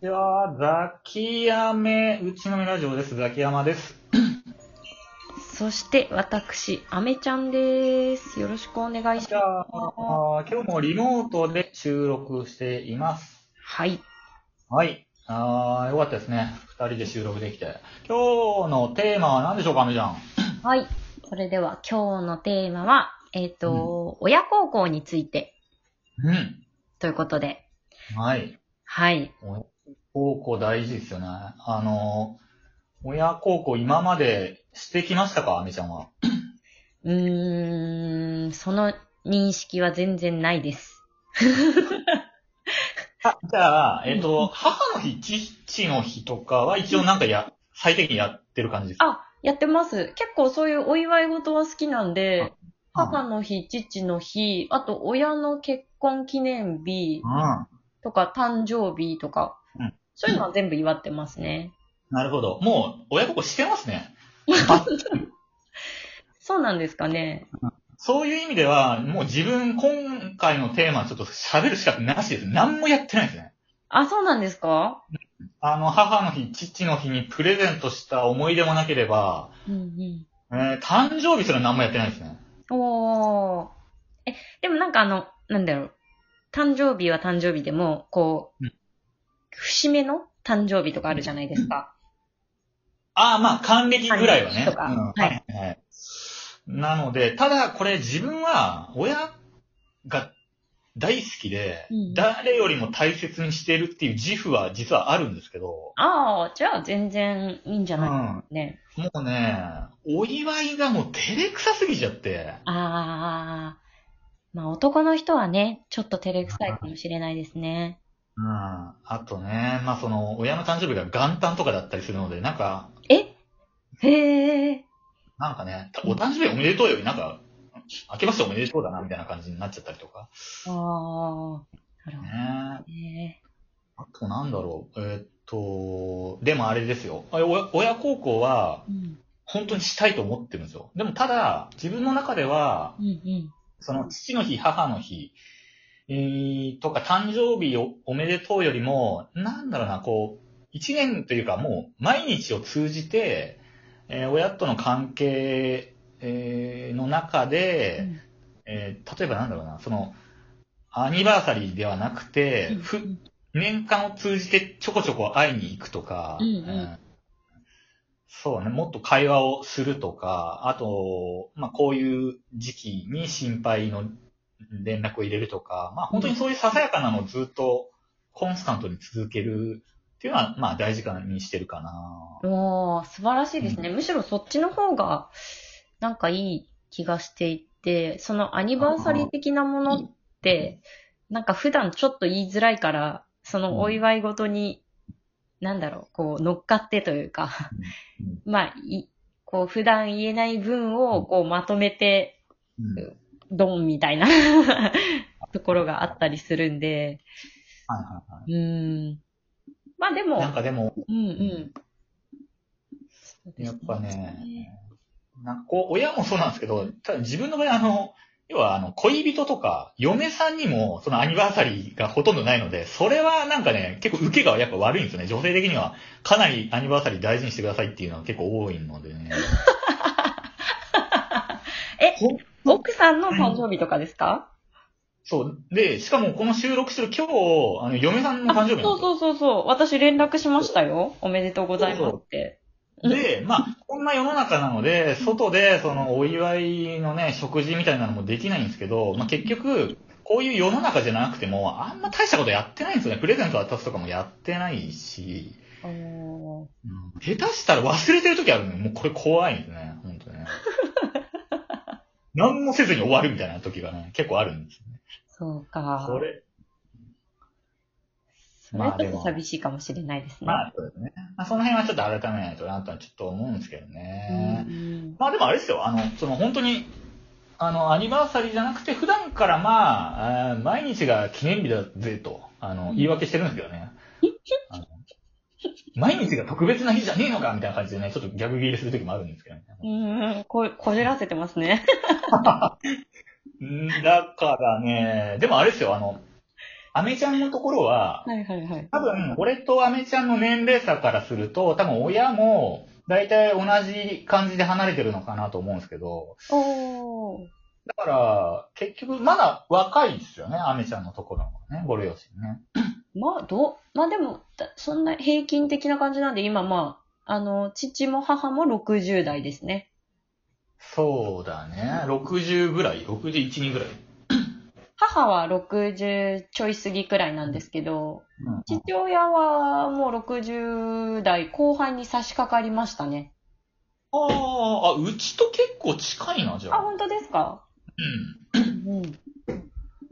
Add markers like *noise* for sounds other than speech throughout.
ちは、ザキヤメ、うちのみラジオです。ザキヤマです。*coughs* そして、私、アメちゃんです。よろしくお願いします。今日もリモートで収録しています。はい。はい。あーよかったですね。二人で収録できて。今日のテーマは何でしょうか、アメちゃん？*coughs* はい。それでは、今日のテーマは、えっ、と、親孝行について、うん。ということで。はい。はい。親孝行大事ですよね。あの、親孝行今までしてきましたか、アメちゃんは。うーん、その認識は全然ないです。*laughs* あじゃあ、えっ、と、母の日、父の日とかは一応なんかや、最適にやってる感じですか？あ、やってます。結構そういうお祝い事は好きなんで、あ母の日、父の日、あと親の結婚記念日うん。とか誕生日とか、うんそういうのは全部祝ってますね。なるほど。もう、親孝行してますね。*laughs* そうなんですかね。そういう意味では、もう自分、今回のテーマはちょっと喋るしかなしです。何もやってないですね。あ、そうなんですか？あの、母の日、父の日にプレゼントした思い出もなければ、うんうん。えー誕生日すら何もやってないですね。おー。え、でもなんかあの、なんだろう。誕生日は誕生日でも、こう、うん節目の誕生日とかあるじゃないですか。ああ、まあ、還暦ぐらいはね。還暦とかうんはいはい。はい。なので、ただこれ自分は、親が大好きで、うん誰よりも大切にしているっていう自負は実はあるんですけど、ああ、じゃあ全然いいんじゃうないん。ね。もうね、お祝いがもう照れくさすぎちゃって、ああ、まあ男の人はね、ちょっと照れくさいかもしれないですね。うん。あとね、まあその、親の誕生日が元旦とかだったりするので、なんか、え？へえ。なんかね、お誕生日おめでとうより、なんか、明けましておめでとうだな、みたいな感じになっちゃったりとか。ああ、なるほねどね。あとなんだろう、えーっと、でもあれですよ。あ親親孝行は、うん。本当にしたいと思ってるんですよ。でもただ、自分の中では、うんうん。その父の日、母の日、えー、とか誕生日をおめでとうよりも、なんだろうな、こう、一年というかもう毎日を通じて、えー親との関係、えーの中で、えー例えばなんだろうな、その、アニバーサリーではなくて、ふ年間を通じてちょこちょこ会いに行くとか、うんうん。うん。そうね、もっと会話をするとか、あと、まあ、こういう時期に心配の連絡を入れるとか、まあ、本当にそういうささやかなのをずっとコンスタントに続けるっていうのは、まあ、大事かにしてるかな。おー、素晴らしいですね。むしろそっちの方が、なんかいい気がしていて、そのアニバーサリー的なものって、なんか普段ちょっと言いづらいから、そのお祝いごとに、なんだろう、こう乗っかってというか、うん。まあ、い、こう普段言えない分をこうまとめて、うんドンみたいな *laughs* ところがあったりするんで、はいはいはうーん。まあでもい。、なんかでも、うんうん。やっぱね、なんかこう、親もそうなんですけど、ただ自分の場合、あの、要は、あの、恋人とか、嫁さんにも、そのアニバーサリーがほとんどないので、それはなんかね、結構受けがやっぱ悪いんですよね。女性的には、かなりアニバーサリー大事にしてくださいっていうのは結構多いのでね。えほ奥さんの誕生日とかですか？そう。で、しかもこの収録してる今日、あの、嫁さんの誕生日。そうそうそうそう。私連絡しましたよ。おめでとうございますって。で、まあ、こんな世の中なので、外で、その、お祝いのね、食事みたいなのもできないんですけど、まあ、結局、こういう世の中じゃなくても、あんま大したことやってないんですよね。プレゼント渡すとかもやってないし、うん下手したら忘れてる時あるのよ。もうこれ怖いんですね。何もせずに終わるみたいな時がね、結構あるんですよね。そうか。これ、それはちょっと寂しいかもしれないですね。まあ、そうですね。まあ、その辺はちょっと改めないとなとはちょっと思うんですけどね。うんうんまあでもあれですよ、あの、その本当に、あの、アニバーサリーじゃなくて、普段からまあ、毎日が記念日だぜと、あの、言い訳してるんですけどね。毎日が特別な日じゃねえのかみたいな感じでね、ちょっと逆ギレする時もあるんですけどね。うん、こ、こじらせてますね。ん *laughs* だからね、でもあれですよ、あの、アメちゃんのところは、はいはいはい。多分、俺とアメちゃんの年齢差からすると、多分親も、大体同じ感じで離れてるのかなと思うんですけど、おー。だから、結局、まだ若いですよね、アメちゃんのところのね、ご両親ね。まあ、どう、まあでも、だそんな平均的な感じなんで、今まあ、あの、父も母も60代ですね。そうだね、60ぐらい ?61、2ぐらい？母は60ちょい過ぎくらいなんですけど、うん父親はもう60代後半に差し掛かりましたね。あーあ、うちと結構近いな、じゃあ、あ。本当ですか？うん。うん。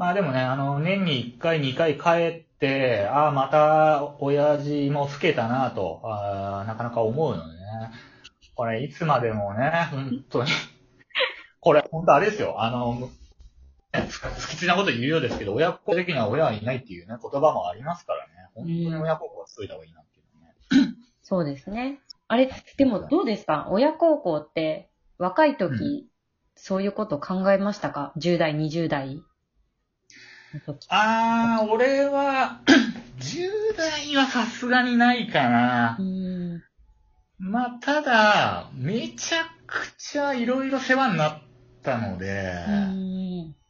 まあでもね、あの、年に1回、2回帰って、ああ、また、親父も老けたなと、あーなかなか思うのね。これ、いつまでもね、本当に。*laughs* これ、本当あれですよ。あの、ね不不吉なこと言うようですけど、親子的には親はいないっていうね、言葉もありますからね。本当に親孝行はしといた方がいいなっていうね。*laughs* そうですね。あれ、でもどうですか？親孝行って若い時、そういうこと考えましたか ?10 代、20代。あー、俺は、*clears throat* 10代はさすがにないかな。まあ、ただ、めちゃくちゃいろいろ世話になったので。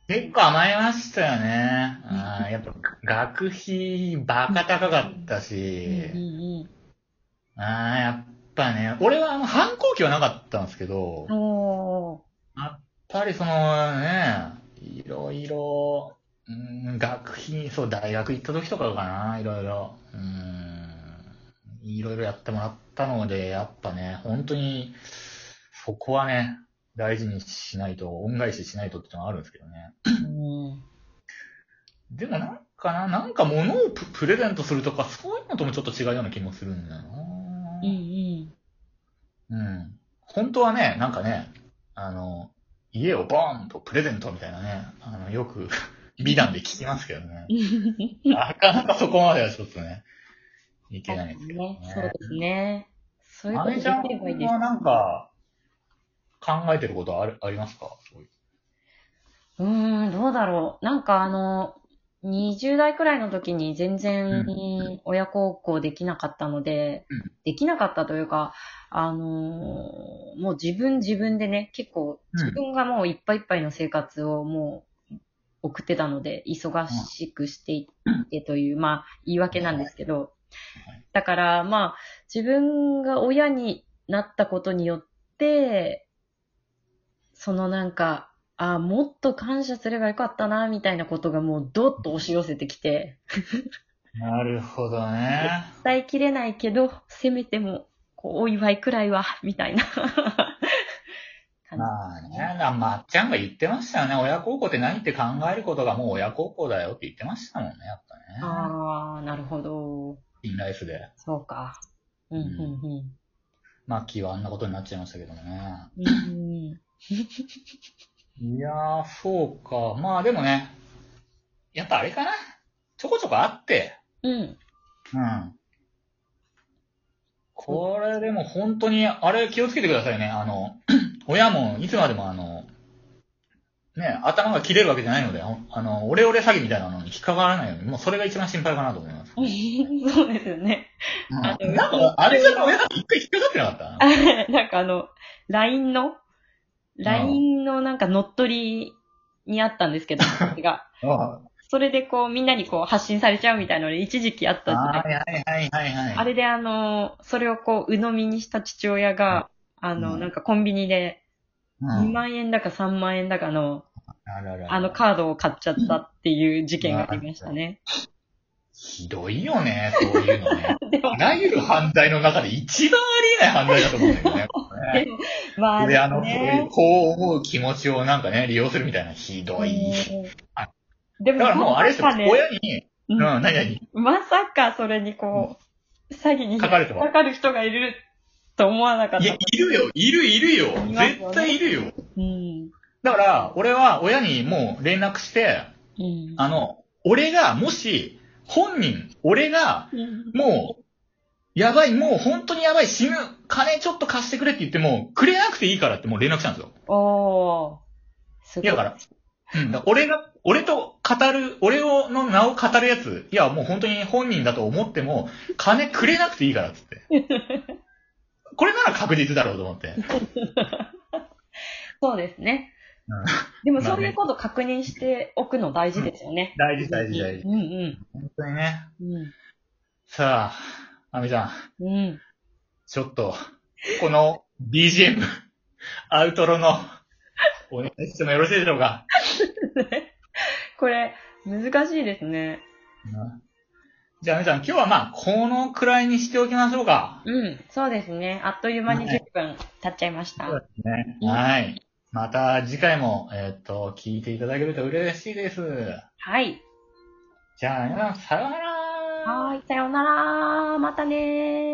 結構甘えましたよね。あーやっぱ学費バカ高かったし、あーやっぱね、俺はあの反抗期はなかったんですけど。やっぱりそのね、いろいろ、うん学費、そう、大学行った時とかかな、いろいろ。うん、いろいろやってもらったので、やっぱね、本当に、そこはね、大事にしないと、恩返ししないとってのはあるんですけどね。うんでもなんかな、なんか物をププレゼントするとか、そういうのともちょっと違うような気もするんだよな。うんうん。うん。本当はね、なんかね、あの、家をボーンとプレゼントみたいなね、あの、よく美談で聞きますけどね。なかなかそこまではちょっとね、いけないですけどね。そうですね。そういうことできればいいですは。なんか、考えてることある、ありますか？そうーん、どうだろう。なんかあの、20代くらいの時に全然う親孝行できなかったので、うんできなかったというか、あのーもう自分自分でね、結構うん自分がもういっぱいいっぱいの生活をもう送ってたので、忙しくしていってという、まあ言い訳なんですけど、だからまあ自分が親になったことによって、そのなんか、あもっと感謝すればよかったな、みたいなことがもうどっと押し寄せてきて、なるほどね。伝えきれないけど、せめても、こう、お祝いくらいは、みたいな。感まあね、なまっちゃんが言ってましたよね。親孝行って何って考えることがもう親孝行だよって言ってましたもんね、やっぱね。じ。ああ、なるほど。インライフで。そうか。うん、うん、マッキーはあんなことになっちゃいましたけどもね。うん。うん *laughs* いやー、そうか。まあでもね、やっぱあれかな。ちょこちょこあって、うん。うん。これでも本当に、あれ気をつけてくださいね。あの、親もいつまでもあの、ね、頭が切れるわけじゃないので、あの、オレオレ詐欺みたいなのに引っかからないように、もうそれが一番心配かなと思います。*laughs* そうですよね。うんなんか、あれじゃ親さん一回引っかかってなかった？あ *laughs* なんかあの、LINE の、LINE のなんか乗っ取りにあったんですけど、*laughs* 私が。あそれでこう、みんなにこう、発信されちゃうみたいなので、一時期あったじゃないはいはいはいはいはい。あれであの、それをこう、鵜呑みにした父親が、あの、うんなんかコンビニで、2うん、万円だか3万円だかの、あららあのカードを買っちゃったっていう事件がありましたね。ひどいよね、そういうのね。*laughs* あ、らゆる犯罪の中で一番ありえない犯罪だと思うんだよね。でも、まあ、で、あの、そういう、ね、こう思う気持ちをなんかね、利用するみたいな、ひどい。うん。でも、だからもう、あれですよ、ね。親に、ううんん、何？々、まさかそれにこう、詐欺にかかる人がいると思わなかっいや、た。いるよ、いるいるよいますよね絶対いるよ。うん。だから、俺は親にもう連絡して、うん。あの、俺が、もし、本人、俺が、うんもう、やばい、もう本当にやばい、死ぬ、金ちょっと貸してくれって言っても、くれなくていいからってもう連絡したんですよ。おー。すごい。いやだから、うん、だから俺が、俺と語る、俺をの名を語るやつ、いや、もう本当に本人だと思っても、金くれなくていいから、つって。*laughs* これなら確実だろうと思って。*laughs* そうですね。うんでもそういうこと確認しておくの大事ですよね。大事、大事、大事。うんうん。本当にね。うん。さあ、アミちゃん、うん。ちょっと、この BGM、*laughs* アウトロの、お願いしてもよろしいでしょうか？*laughs* これ、難しいですね。うんじゃあ、アミちゃん、今日はまあ、このくらいにしておきましょうか。うん。そうですね。あっという間にはい10分経っちゃいました。そうですね。うんはい。また次回も、えっ、と、聞いていただけると嬉しいです。はい。じゃあ、皆さん、さようなら。はーい。さようなら。またねー。